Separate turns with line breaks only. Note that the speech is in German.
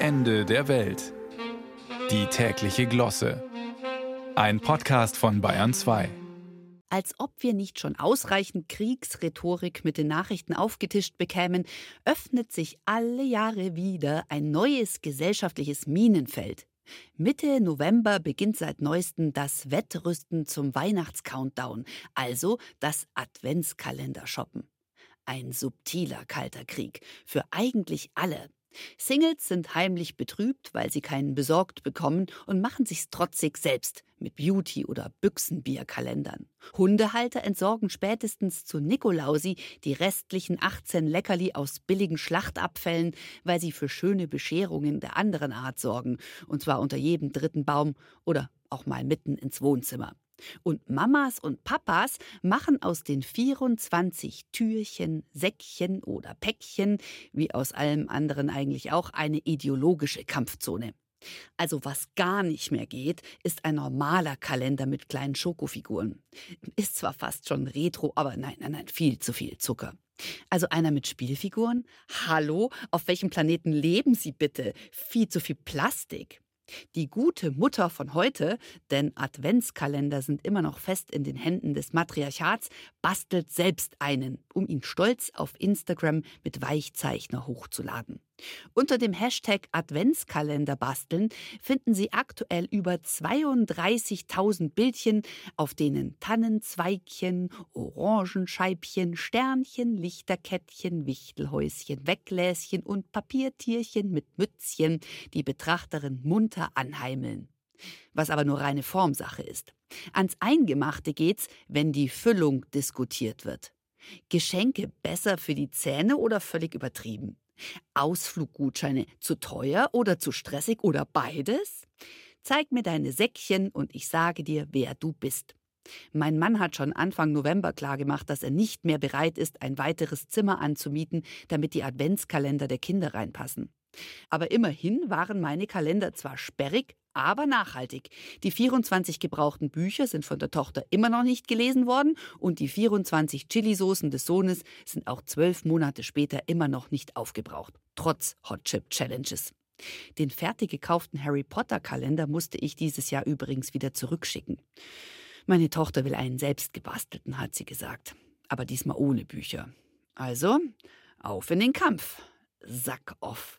Ende der Welt. Die tägliche Glosse. Ein Podcast von Bayern 2.
Als ob wir nicht schon ausreichend Kriegsrhetorik mit den Nachrichten aufgetischt bekämen, öffnet sich alle Jahre wieder ein neues gesellschaftliches Minenfeld. Mitte November beginnt seit neuestem das Wettrüsten zum Weihnachtscountdown, also das Adventskalender-Shoppen. Ein subtiler kalter Krieg für eigentlich alle, Singles sind heimlich betrübt, weil sie keinen besorgt bekommen und machen sich's trotzig selbst mit Beauty- oder Büchsenbierkalendern. Hundehalter entsorgen spätestens zu Nikolausi die restlichen 18 Leckerli aus billigen Schlachtabfällen, weil sie für schöne Bescherungen der anderen Art sorgen, und zwar unter jedem dritten Baum oder auch mal mitten ins Wohnzimmer. Und Mamas und Papas machen aus den 24 Türchen, Säckchen oder Päckchen, wie aus allem anderen eigentlich auch, eine ideologische Kampfzone. Also was gar nicht mehr geht, ist ein normaler Kalender mit kleinen Schokofiguren. Ist zwar fast schon retro, aber nein, nein, nein, viel zu viel Zucker. Also einer mit Spielfiguren? Hallo, auf welchem Planeten leben Sie bitte? Viel zu viel Plastik. Die gute Mutter von heute, denn Adventskalender sind immer noch fest in den Händen des Matriarchats, bastelt selbst einen, um ihn stolz auf Instagram mit Weichzeichner hochzuladen. Unter dem Hashtag Adventskalender basteln finden Sie aktuell über 32.000 Bildchen, auf denen Tannenzweigchen, Orangenscheibchen, Sternchen, Lichterkettchen, Wichtelhäuschen, Weggläschen und Papiertierchen mit Mützchen die Betrachterin munter anheimeln. Was aber nur reine Formsache ist. Ans Eingemachte geht's, wenn die Füllung diskutiert wird. Geschenke besser für die Zähne oder völlig übertrieben? Ausfluggutscheine zu teuer oder zu stressig oder beides? Zeig mir deine Säckchen und ich sage dir, wer du bist. Mein Mann hat schon Anfang November klargemacht, dass er nicht mehr bereit ist, ein weiteres Zimmer anzumieten, damit die Adventskalender der Kinder reinpassen. Aber immerhin waren meine Kalender zwar sperrig, aber nachhaltig. Die 24 gebrauchten Bücher sind von der Tochter immer noch nicht gelesen worden und die 24 Chili-Soßen des Sohnes sind auch zwölf Monate später immer noch nicht aufgebraucht, trotz Hot Chip Challenges. Den fertig gekauften Harry Potter Kalender musste ich dieses Jahr übrigens wieder zurückschicken. Meine Tochter will einen selbst gebastelten, hat sie gesagt, aber diesmal ohne Bücher. Also, auf in den Kampf. Sack off.